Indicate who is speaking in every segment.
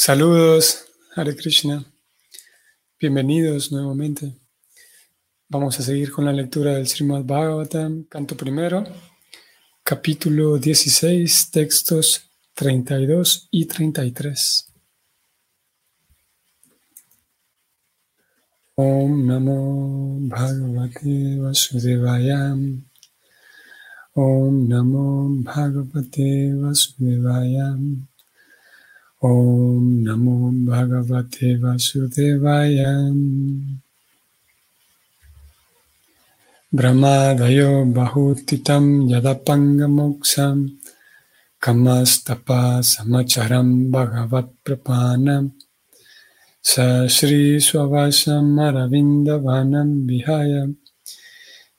Speaker 1: Saludos, Hare Krishna. Bienvenidos nuevamente. Vamos a seguir con la lectura del Srimad Bhagavatam, canto primero, capítulo 16, textos 32 y 33. Om Namo Bhagavate Vasudevaya. Om Namo Bhagavate Vasudevaya. Om Namo Bhagavate Vasudevaya. Brahmadayo Bahutitam Yadapangamoksam Kamastapa Samacharam Bhagavat Prapanam Sa Sri Swavasam Aravindavanam Vihaya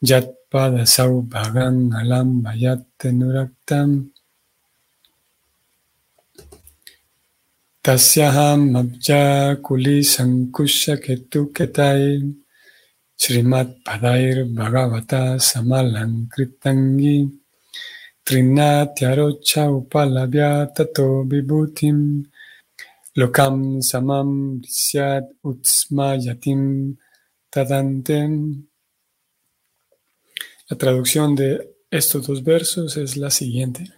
Speaker 1: Yatpada Saubhagan Alam Vayat Nuraktam Tasyaham kuli sankusha ketu ketai. Srimat Padair Bhagavata Samalankritangi Trinatyarocha Upalabhya Tato Vibhutim. Lokam Samam Syad Utsma Yatim Tadantem. La traducción de estos dos versos es la siguiente.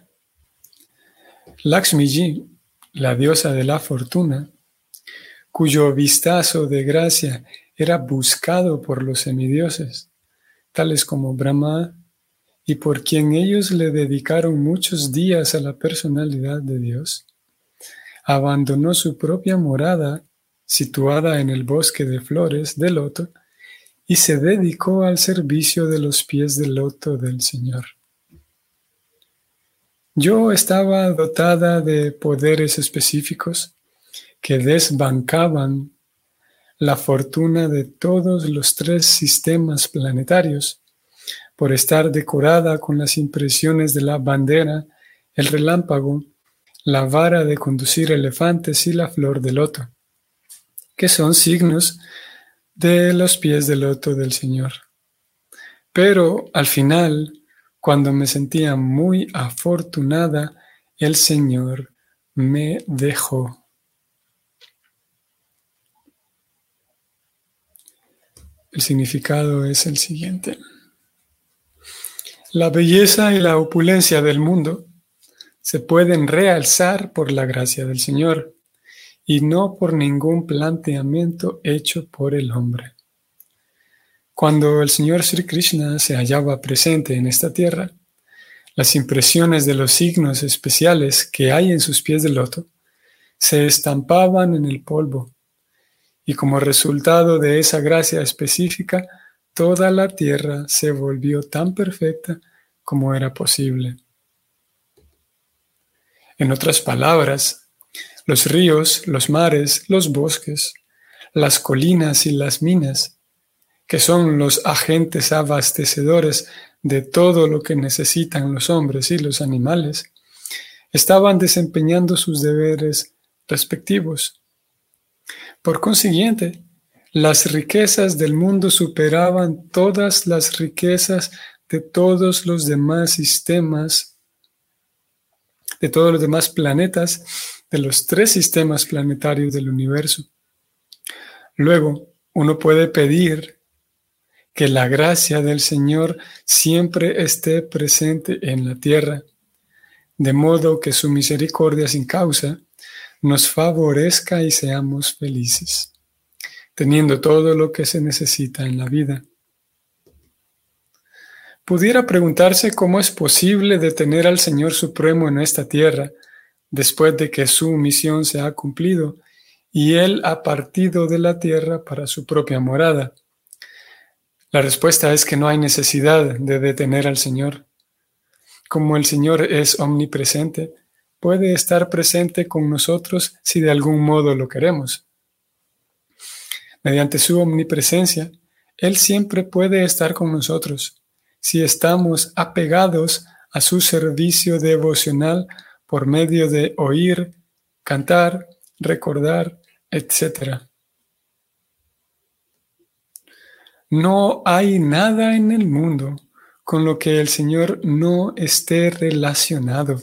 Speaker 1: Lakshmiji la diosa de la fortuna, cuyo vistazo de gracia era buscado por los semidioses, tales como Brahma, y por quien ellos le dedicaron muchos días a la personalidad de Dios, abandonó su propia morada situada en el bosque de flores de loto y se dedicó al servicio de los pies del loto del Señor. Yo estaba dotada de poderes específicos que desbancaban la fortuna de todos los tres sistemas planetarios por estar decorada con las impresiones de la bandera, el relámpago, la vara de conducir elefantes y la flor de loto, que son signos de los pies del loto del Señor. Pero al final, cuando me sentía muy afortunada, el Señor me dejó. El significado es el siguiente. La belleza y la opulencia del mundo se pueden realzar por la gracia del Señor y no por ningún planteamiento hecho por el hombre. Cuando el Señor Sri Krishna se hallaba presente en esta tierra, las impresiones de los signos especiales que hay en sus pies de loto se estampaban en el polvo, y como resultado de esa gracia específica, toda la tierra se volvió tan perfecta como era posible. En otras palabras, los ríos, los mares, los bosques, las colinas y las minas que son los agentes abastecedores de todo lo que necesitan los hombres y los animales, estaban desempeñando sus deberes respectivos. Por consiguiente, las riquezas del mundo superaban todas las riquezas de todos los demás sistemas, de todos los demás planetas, de los tres sistemas planetarios del universo. Luego, uno puede pedir que la gracia del Señor siempre esté presente en la tierra, de modo que su misericordia sin causa nos favorezca y seamos felices, teniendo todo lo que se necesita en la vida. Pudiera preguntarse cómo es posible detener al Señor Supremo en esta tierra después de que su misión se ha cumplido y Él ha partido de la tierra para su propia morada. La respuesta es que no hay necesidad de detener al Señor. Como el Señor es omnipresente, puede estar presente con nosotros si de algún modo lo queremos. Mediante su omnipresencia, Él siempre puede estar con nosotros si estamos apegados a su servicio devocional por medio de oír, cantar, recordar, etc. No hay nada en el mundo con lo que el Señor no esté relacionado.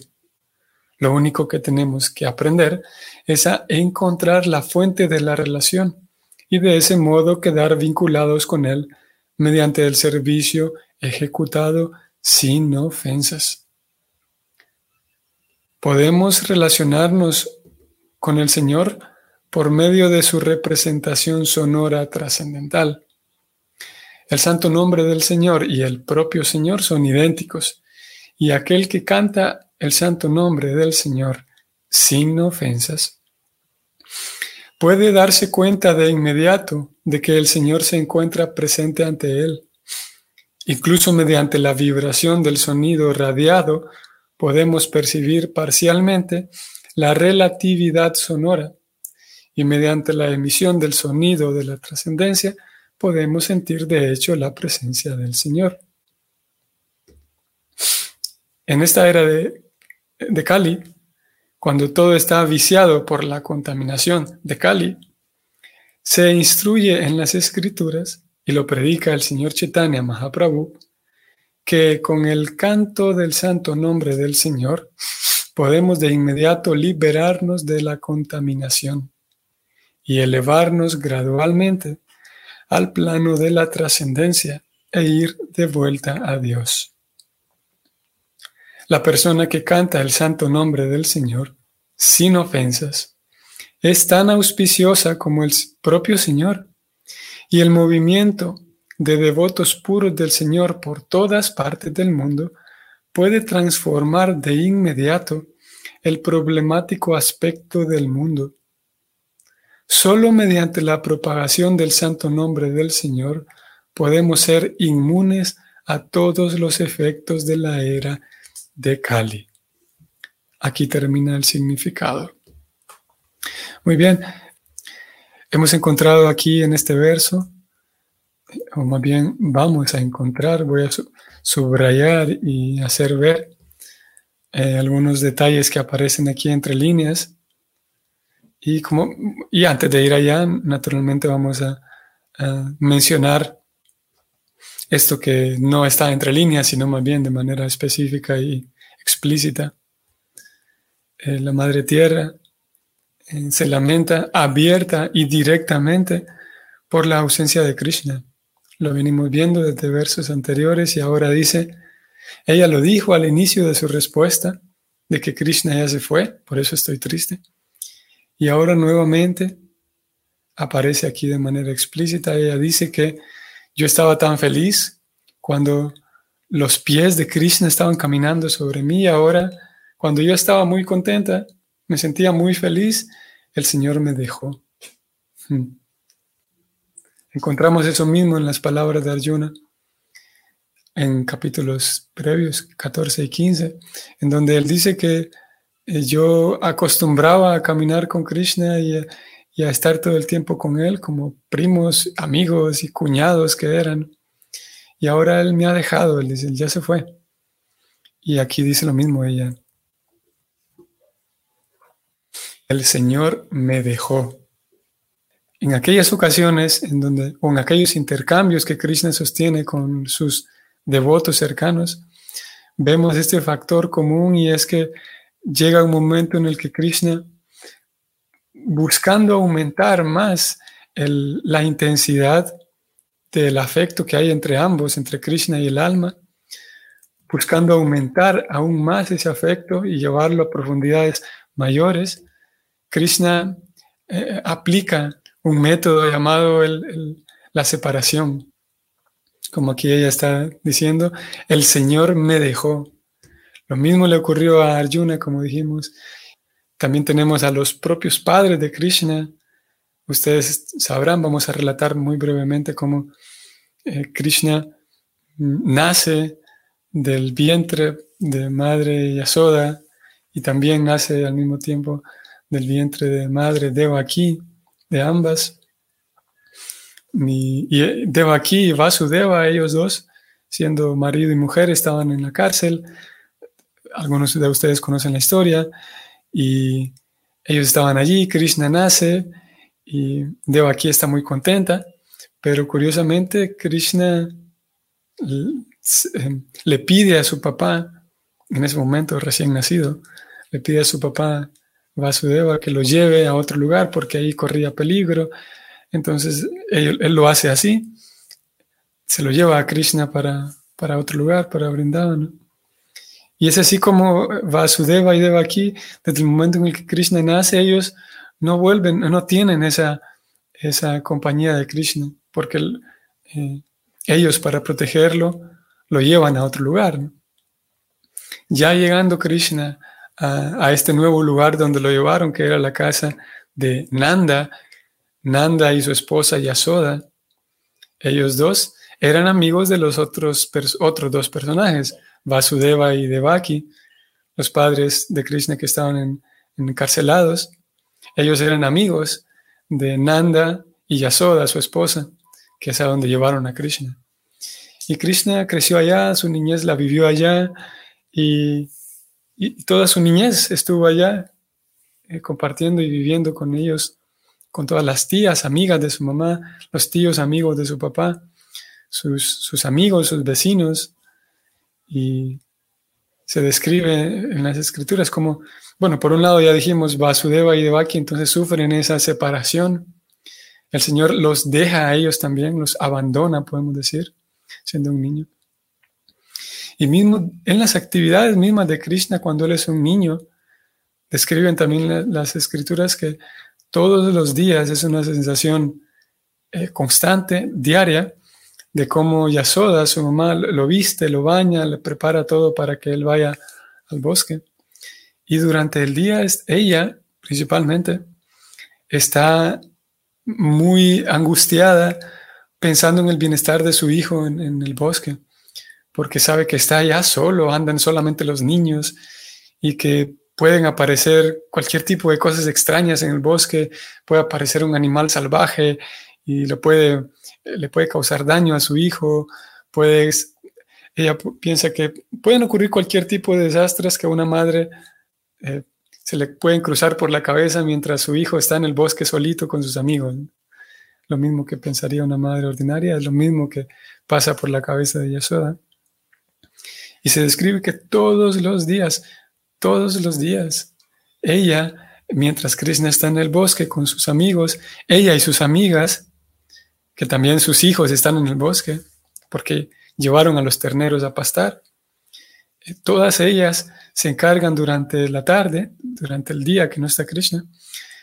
Speaker 1: Lo único que tenemos que aprender es a encontrar la fuente de la relación y de ese modo quedar vinculados con Él mediante el servicio ejecutado sin ofensas. Podemos relacionarnos con el Señor por medio de su representación sonora trascendental. El santo nombre del Señor y el propio Señor son idénticos, y aquel que canta el santo nombre del Señor sin ofensas puede darse cuenta de inmediato de que el Señor se encuentra presente ante él. Incluso mediante la vibración del sonido radiado podemos percibir parcialmente la relatividad sonora y mediante la emisión del sonido de la trascendencia podemos sentir de hecho la presencia del Señor. En esta era de, de Kali, cuando todo está viciado por la contaminación de Kali, se instruye en las escrituras, y lo predica el señor Chaitanya Mahaprabhu, que con el canto del santo nombre del Señor podemos de inmediato liberarnos de la contaminación y elevarnos gradualmente al plano de la trascendencia e ir de vuelta a Dios. La persona que canta el santo nombre del Señor, sin ofensas, es tan auspiciosa como el propio Señor, y el movimiento de devotos puros del Señor por todas partes del mundo puede transformar de inmediato el problemático aspecto del mundo. Solo mediante la propagación del santo nombre del Señor podemos ser inmunes a todos los efectos de la era de Kali. Aquí termina el significado. Muy bien, hemos encontrado aquí en este verso, o más bien vamos a encontrar, voy a subrayar y hacer ver eh, algunos detalles que aparecen aquí entre líneas. Y, como, y antes de ir allá, naturalmente vamos a, mencionar esto que no está entre líneas, sino más bien de manera específica y explícita. Eh, la Madre Tierra eh, se lamenta abierta y directamente por la ausencia de Krishna. Lo venimos viendo desde versos anteriores y ahora dice, ella lo dijo al inicio de su respuesta, de que Krishna ya se fue, por eso estoy triste. Y ahora nuevamente aparece aquí de manera explícita, ella dice que yo estaba tan feliz cuando los pies de Krishna estaban caminando sobre mí ahora cuando yo estaba muy contenta, me sentía muy feliz, el Señor me dejó. Hmm. Encontramos eso mismo en las palabras de Arjuna en capítulos previos, 14 y 15, en donde él dice que yo acostumbraba a caminar con Krishna y, a estar todo el tiempo con él como primos, amigos y cuñados que eran. Y ahora él me ha dejado, él dice, ya se fue. Y aquí dice lo mismo ella. El Señor me dejó. En aquellas ocasiones en donde, o en aquellos intercambios que Krishna sostiene con sus devotos cercanos, vemos este factor común y es que llega un momento en el que Krishna, buscando aumentar más la intensidad del afecto que hay entre ambos, entre Krishna y el alma, buscando aumentar aún más ese afecto y llevarlo a profundidades mayores, Krishna eh, aplica un método llamado la separación. Como aquí ella está diciendo, el Señor me dejó. Lo mismo le ocurrió a Arjuna, como dijimos. También tenemos a los propios padres de Krishna. Ustedes sabrán, vamos a relatar muy brevemente cómo eh, Krishna nace del vientre de madre Yasoda y también nace al mismo tiempo del vientre de madre Devaki, de ambas. Y, y Devaki y Vasudeva, ellos dos, siendo marido y mujer, estaban en la cárcel. Algunos de ustedes conocen la historia. Y ellos estaban allí, Krishna nace y Devaki está muy contenta, pero curiosamente Krishna le pide a su papá, en ese momento recién nacido, le pide a su papá Vasudeva que lo lleve a otro lugar porque ahí corría peligro. Entonces él, lo hace así, se lo lleva a Krishna para, para otro lugar, para Vrindavan. Y es así como Vasudeva y Devaki, desde el momento en el que Krishna nace, ellos no vuelven, no tienen esa, esa compañía de Krishna, porque eh, ellos para protegerlo lo llevan a otro lugar. Ya llegando Krishna a, este nuevo lugar donde lo llevaron, que era la casa de Nanda, Nanda y su esposa Yasoda, ellos dos eran amigos de los otros, otros dos personajes, Vasudeva y Devaki, los padres de Krishna que estaban encarcelados. Ellos eran amigos de Nanda y Yasoda, su esposa, que es a donde llevaron a Krishna. Y Krishna creció allá, su niñez la vivió allá y, toda su niñez estuvo allá eh, compartiendo y viviendo con ellos, con todas las tías, amigas de su mamá, los tíos, amigos de su papá, sus, sus amigos, sus vecinos. Y se describe en las escrituras como, bueno, por un lado ya dijimos Vasudeva y Devaki, entonces sufren esa separación. El Señor los deja a ellos también, los abandona, podemos decir siendo un niño. Y mismo en las actividades mismas de Krishna cuando él es un niño, describen también las escrituras que todos los días es una sensación eh, constante, diaria, de cómo Yasoda, su mamá, lo viste, lo baña, le prepara todo para que él vaya al bosque. Y durante el día ella, principalmente, está muy angustiada pensando en el bienestar de su hijo en, el bosque, porque sabe que está allá solo, andan solamente los niños y que pueden aparecer cualquier tipo de cosas extrañas en el bosque, puede aparecer un animal salvaje y lo puede, le puede causar daño a su hijo, puede, ella piensa que pueden ocurrir cualquier tipo de desastres que a una madre eh, se le pueden cruzar por la cabeza mientras su hijo está en el bosque solito con sus amigos lo mismo que pensaría una madre ordinaria, es lo mismo que pasa por la cabeza de Yasoda. Y se describe que todos los días, todos los días, ella, mientras Krishna está en el bosque con sus amigos, ella y sus amigas, que también sus hijos están en el bosque, porque llevaron a los terneros a pastar, eh, todas ellas se encargan durante la tarde, durante el día que no está Krishna,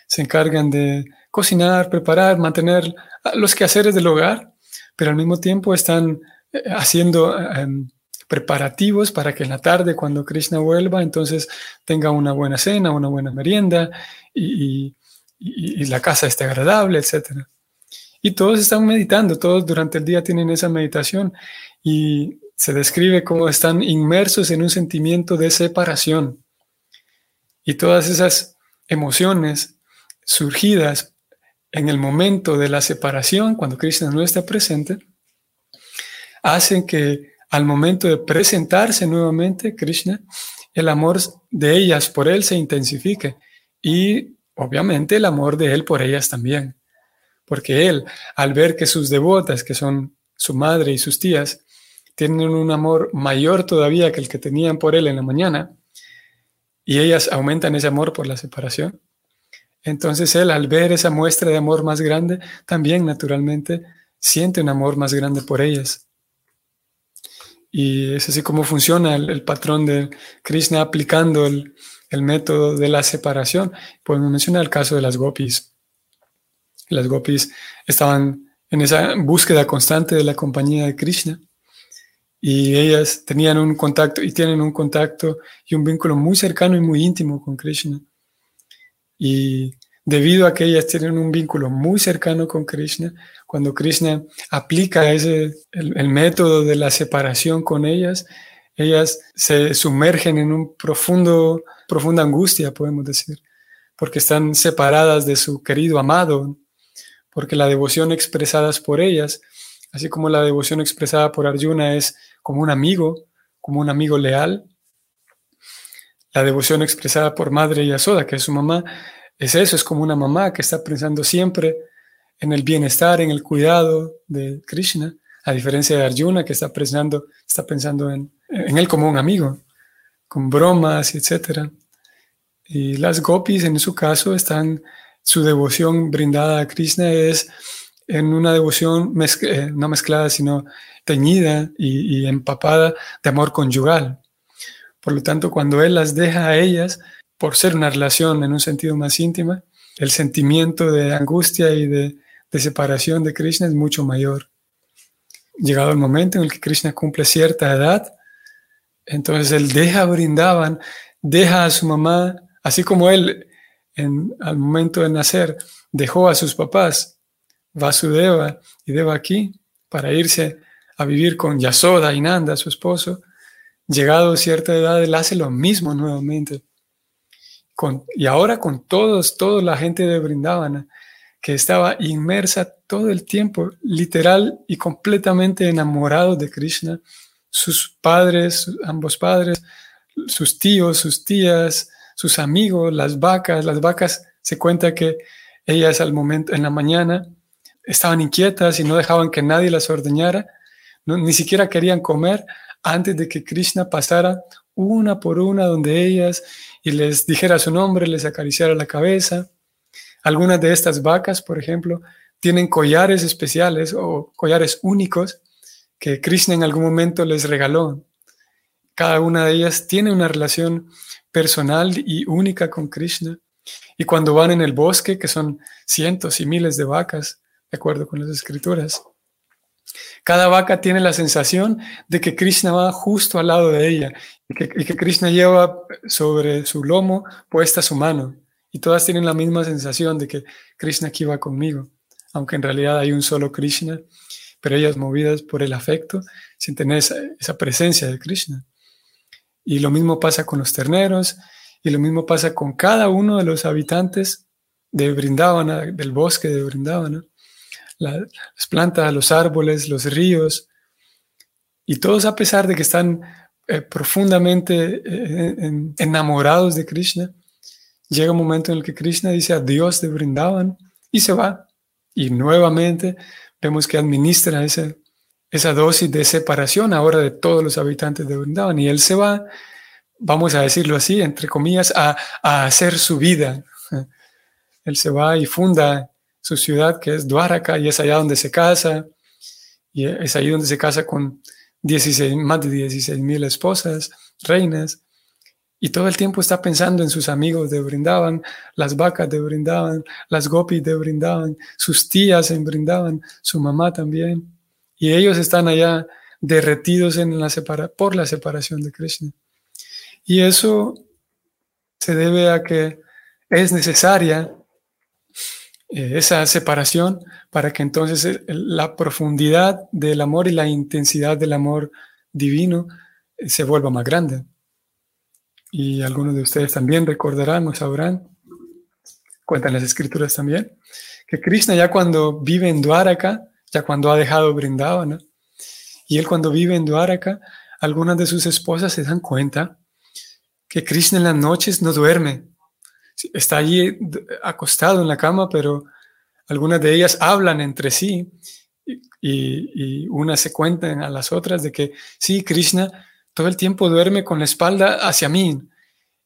Speaker 1: se encargan de cocinar, preparar, mantener los quehaceres del hogar, pero al mismo tiempo están eh, haciendo em, preparativos para que en la tarde, cuando Krishna vuelva, entonces tenga una buena cena, una buena merienda y, la casa esté agradable, etc. Y todos están meditando, todos durante el día tienen esa meditación y se describe como están inmersos en un sentimiento de separación. Y todas esas emociones surgidas en el momento de la separación, cuando Krishna no está presente, hacen que al momento de presentarse nuevamente Krishna, el amor de ellas por él se intensifique y obviamente el amor de él por ellas también. Porque él, al ver que sus devotas, que son su madre y sus tías, tienen un amor mayor todavía que el que tenían por él en la mañana, y ellas aumentan ese amor por la separación, entonces él al ver esa muestra de amor más grande, también naturalmente siente un amor más grande por ellas. Y es así como funciona el, patrón de Krishna aplicando el, método de la separación. Podemos mencionar el caso de las gopis. Las gopis estaban en esa búsqueda constante de la compañía de Krishna y ellas tenían un contacto y tienen un contacto y un vínculo muy cercano y muy íntimo con Krishna. Y debido a que ellas tienen un vínculo muy cercano con Krishna, cuando Krishna aplica ese, el, método de la separación con ellas, ellas se sumergen en un profundo, profunda angustia, podemos decir, porque están separadas de su querido amado, porque la devoción expresada por ellas, así como la devoción expresada por Arjuna es como un amigo, como un amigo leal, la devoción expresada por Madre Yasoda, que es su mamá, es eso, es como una mamá que está pensando siempre en el bienestar, en el cuidado de Krishna, a diferencia de Arjuna, que está pensando, está pensando en, él como un amigo, con bromas, etc. Y las gopis en su caso están, su devoción brindada a Krishna es en una devoción eh, no mezclada, sino teñida y, empapada de amor conyugal. Por lo tanto, cuando él las deja a ellas, por ser una relación en un sentido más íntima, el sentimiento de angustia y de, de separación de Krishna es mucho mayor. Llegado el momento en el que Krishna cumple cierta edad, entonces él deja a Brindavan, deja a su mamá, así como él en, al momento de nacer dejó a sus papás, Vasudeva y Devaki, para irse a vivir con Yasoda y Nanda, su esposo. Llegado cierta edad, él hace lo mismo nuevamente. Y ahora con todos, toda la gente de Brindavana, que estaba inmersa todo el tiempo, literal y completamente enamorado de Krishna, sus padres, ambos padres, sus tíos, sus tías, sus amigos, las vacas. Las vacas se cuenta que ellas al momento, en la mañana, estaban inquietas y no dejaban que nadie las ordeñara, ni siquiera querían comer antes de que Krishna pasara una por una donde ellas y les dijera su nombre, les acariciara la cabeza. Algunas de estas vacas, por ejemplo, tienen collares especiales o collares únicos que Krishna en algún momento les regaló. Cada una de ellas tiene una relación personal y única con Krishna. Y cuando van en el bosque, que son cientos y miles de vacas, de acuerdo con las escrituras, cada vaca tiene la sensación de que Krishna va justo al lado de ella y que, Krishna lleva sobre su lomo puesta su mano. Y todas tienen la misma sensación de que Krishna aquí va conmigo, aunque en realidad hay un solo Krishna pero ellas movidas por el afecto, sin tener esa, presencia de Krishna. Y lo mismo pasa con los terneros, y lo mismo pasa con cada uno de los habitantes de Brindavana, del bosque de Brindavana, las plantas, los árboles, los ríos, y todos a pesar de que están eh, profundamente eh, enamorados de Krishna, llega un momento en el que Krishna dice adiós de Brindavan y se va. Y nuevamente vemos que administra esa, esa dosis de separación ahora de todos los habitantes de Vrindavan. Y él se va, vamos a decirlo así, entre comillas, a, a hacer su vida. Él se va y funda su ciudad, que es Dwaraka, y es allá donde se casa, y es ahí donde se casa con 16, más de 16 mil esposas, reinas. Y todo el tiempo está pensando en sus amigos de Brindavan, las vacas de Brindavan, las gopis de Brindavan, sus tías en Brindavan, su mamá también. Y ellos están allá derretidos por la separación de Krishna. Y eso se debe a que es necesaria eh, esa separación para que entonces la profundidad del amor y la intensidad del amor divino eh, se vuelva más grande y algunos de ustedes también recordarán o sabrán, cuentan las escrituras también, que Krishna ya cuando vive en Dwaraka, cuando ha dejado Brindavana, y él cuando vive en Dwaraka, algunas de sus esposas se dan cuenta que Krishna en las noches no duerme. Está allí acostado en la cama, pero algunas de ellas hablan entre sí y, y unas se cuentan a las otras de que sí, Krishna todo el tiempo duerme con la espalda hacia mí.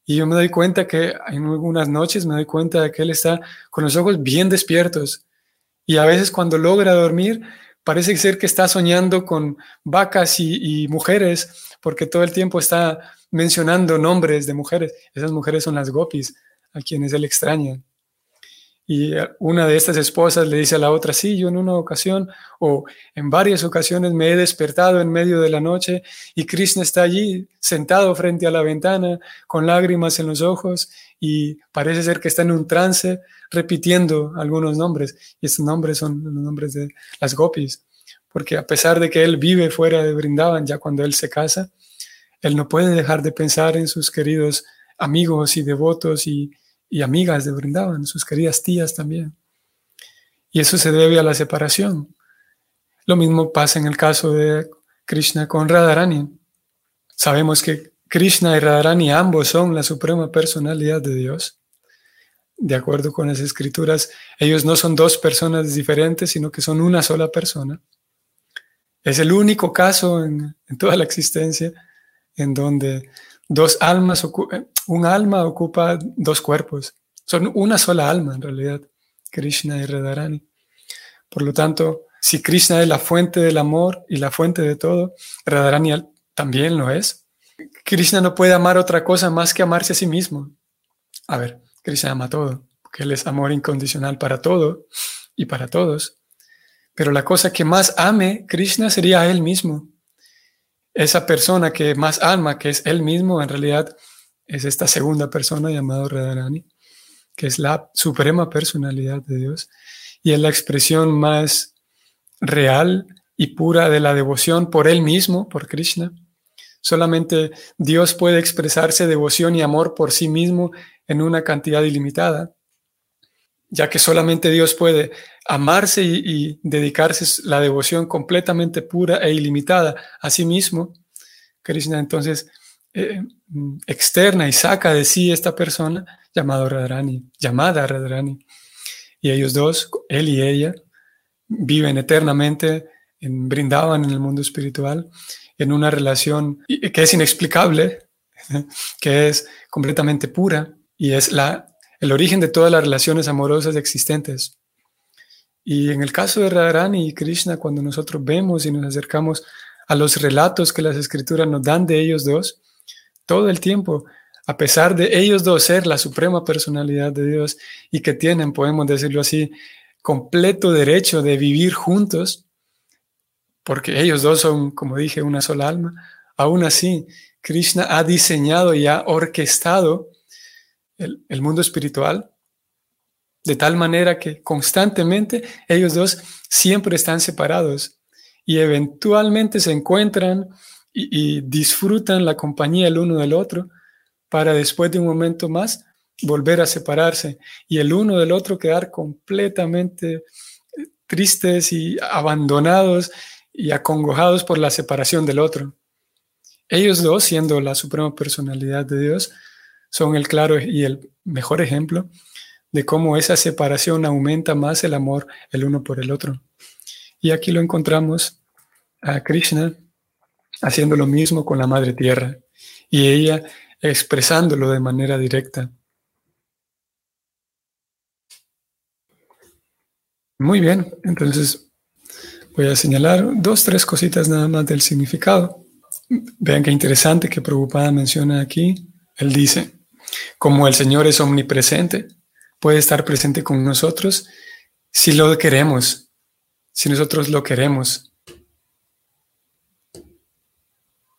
Speaker 1: Y yo me doy cuenta que en algunas noches me doy cuenta de que él está con los ojos bien despiertos. Y a veces cuando logra dormir, parece ser que está soñando con vacas y, mujeres, porque todo el tiempo está mencionando nombres de mujeres. Esas mujeres son las gopis, a quienes él extraña. Y una de estas esposas le dice a la otra, sí, yo en una ocasión o en varias ocasiones me he despertado en medio de la noche y Krishna está allí sentado frente a la ventana con lágrimas en los ojos y parece ser que está en un trance repitiendo algunos nombres. Y estos nombres son los nombres de las gopis, porque a pesar de que él vive fuera de Brindavan, ya cuando él se casa, él no puede dejar de pensar en sus queridos amigos y devotos y y amigas de Brindavan, sus queridas tías también. Y eso se debe a la separación. Lo mismo pasa en el caso de Krishna con Radharani. Sabemos que Krishna y Radharani ambos son la suprema personalidad de Dios. De acuerdo con las escrituras, ellos no son dos personas diferentes, sino que son una sola persona. Es el único caso en toda la existencia en donde dos almas, un alma ocupa dos cuerpos. Son una sola alma en realidad, Krishna y Radharani. Por lo tanto, si Krishna es la fuente del amor y la fuente de todo, Radharani también lo es. Krishna no puede amar otra cosa más que amarse a sí mismo. A ver, Krishna ama todo, porque Él es amor incondicional para todo y para todos. Pero la cosa que más ame Krishna sería a Él mismo. Esa persona que más ama, que es Él mismo, en realidad es esta segunda persona llamada Radharani, que es la suprema personalidad de Dios y es la expresión más real y pura de la devoción por Él mismo, por Krishna. Solamente Dios puede expresarse devoción y amor por sí mismo en una cantidad ilimitada, ya que solamente Dios puede amarse y, dedicarse la devoción completamente pura e ilimitada a sí mismo. Krishna entonces eh, externa y saca de sí esta persona llamado Radharani, llamada Radharani. Y ellos dos, él y ella, viven eternamente en brindaban en el mundo espiritual en una relación que es inexplicable, que es completamente pura y es la, el origen de todas las relaciones amorosas existentes. Y en el caso de Radharani y Krishna, cuando nosotros vemos y nos acercamos a los relatos que las escrituras nos dan de ellos dos, todo el tiempo, a pesar de ellos dos ser la suprema personalidad de Dios y que tienen, podemos decirlo así, completo derecho de vivir juntos, porque ellos dos son, como dije, una sola alma, aún así, Krishna ha diseñado y ha orquestado el, mundo espiritual de tal manera que constantemente ellos dos siempre están separados y eventualmente se encuentran y, y, disfrutan la compañía el uno del otro para después de un momento más volver a separarse y el uno del otro quedar completamente tristes y abandonados y acongojados por la separación del otro. Ellos dos, siendo la suprema personalidad de Dios, son el claro y el mejor ejemplo de cómo esa separación aumenta más el amor el uno por el otro. Y aquí lo encontramos a Krishna haciendo lo mismo con la Madre Tierra y ella expresándolo de manera directa. Muy bien, entonces voy a señalar dos, tres cositas nada más del significado. Vean qué interesante que Prabhupada menciona aquí. Él dice, como el Señor es omnipresente, puede estar presente con nosotros si lo queremos, si nosotros lo queremos.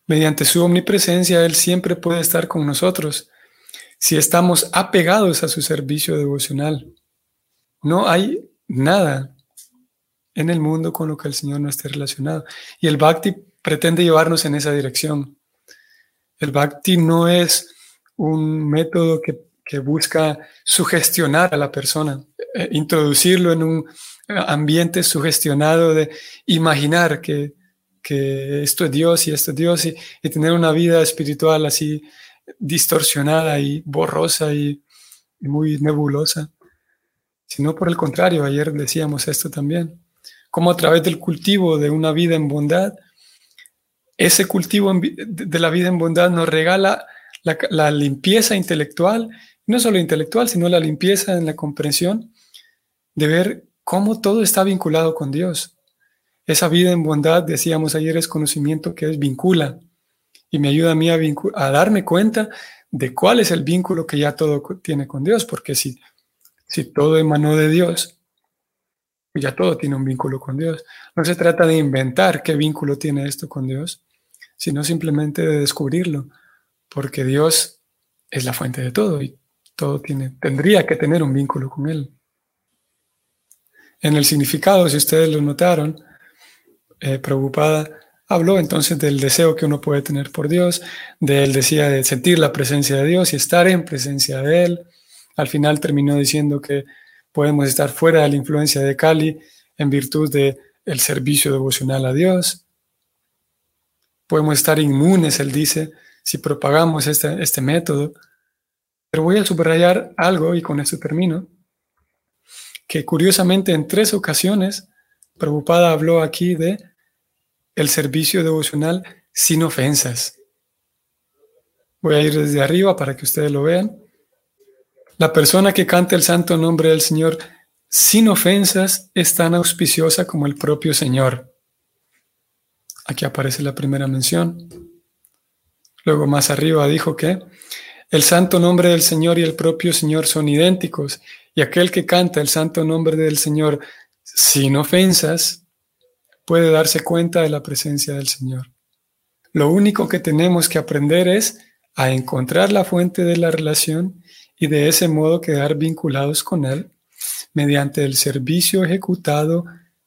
Speaker 1: Mediante su omnipresencia, Él siempre puede estar con nosotros si estamos apegados a su servicio devocional. No hay nada en el mundo con lo que el Señor no esté relacionado. Y el Bhakti pretende llevarnos en esa dirección. El Bhakti no es un método que que busca sugestionar a la persona, eh, introducirlo en un eh, ambiente sugestionado de imaginar que, esto es Dios y esto es Dios y, tener una vida espiritual así distorsionada y borrosa y, y muy nebulosa, sino por el contrario, ayer decíamos esto también, como a través del cultivo de una vida en bondad, ese cultivo de la vida en bondad nos regala la, limpieza intelectual no solo intelectual, sino la limpieza en la comprensión de ver cómo todo está vinculado con Dios. Esa vida en bondad, decíamos ayer, es conocimiento que es vincula y me ayuda a mí a, darme cuenta de cuál es el vínculo que ya todo tiene con Dios, porque si, si todo emanó de Dios, ya todo tiene un vínculo con Dios. No se trata de inventar qué vínculo tiene esto con Dios, sino simplemente de descubrirlo, porque Dios es la fuente de todo y todo tiene, tendría que tener un vínculo con Él. En el significado, si ustedes lo notaron, eh, Prabhupada habló entonces del deseo que uno puede tener por Dios, de él decía de sentir la presencia de Dios y estar en presencia de Él. Al final terminó diciendo que podemos estar fuera de la influencia de Kali en virtud del el servicio devocional a Dios. Podemos estar inmunes, él dice, si propagamos este, este método pero voy a subrayar algo, y con eso termino, que curiosamente en tres ocasiones Prabhupada habló aquí de el servicio devocional sin ofensas. Voy a ir desde arriba para que ustedes lo vean. La persona que canta el santo nombre del Señor sin ofensas es tan auspiciosa como el propio Señor. Aquí aparece la primera mención. Luego más arriba dijo que el santo nombre del Señor y el propio Señor son idénticos, y aquel que canta el santo nombre del Señor sin ofensas puede darse cuenta de la presencia del Señor. Lo único que tenemos que aprender es a encontrar la fuente de la relación y de ese modo quedar vinculados con Él mediante el servicio ejecutado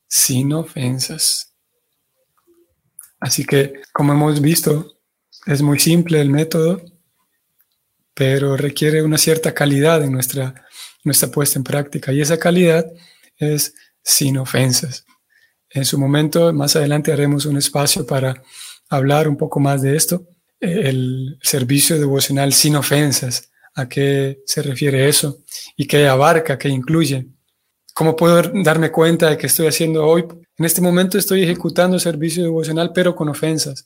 Speaker 1: sin ofensas. Así que, como hemos visto, es muy simple el método, pero requiere una cierta calidad en nuestra, nuestra puesta en práctica. Y esa calidad es sin ofensas. En su momento, más adelante haremos un espacio para hablar un poco más de esto, el servicio devocional sin ofensas, a qué se refiere eso y qué abarca, qué incluye. ¿Cómo puedo darme cuenta de que estoy haciendo hoy? En este momento estoy ejecutando servicio devocional, pero con ofensas.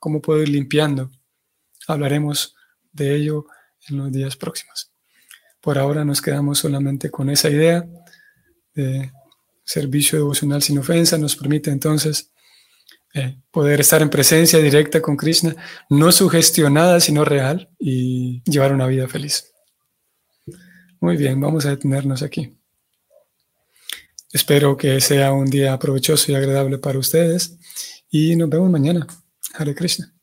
Speaker 1: ¿Cómo puedo ir limpiando? Hablaremos de ello en los días próximos. Por ahora nos quedamos solamente con esa idea de servicio devocional sin ofensa. Nos permite entonces eh, poder estar en presencia directa con Krishna, no sugestionada, sino real, y llevar una vida feliz. Muy bien, vamos a detenernos aquí. Espero que sea un día provechoso y agradable para ustedes y nos vemos mañana. Hare Krishna.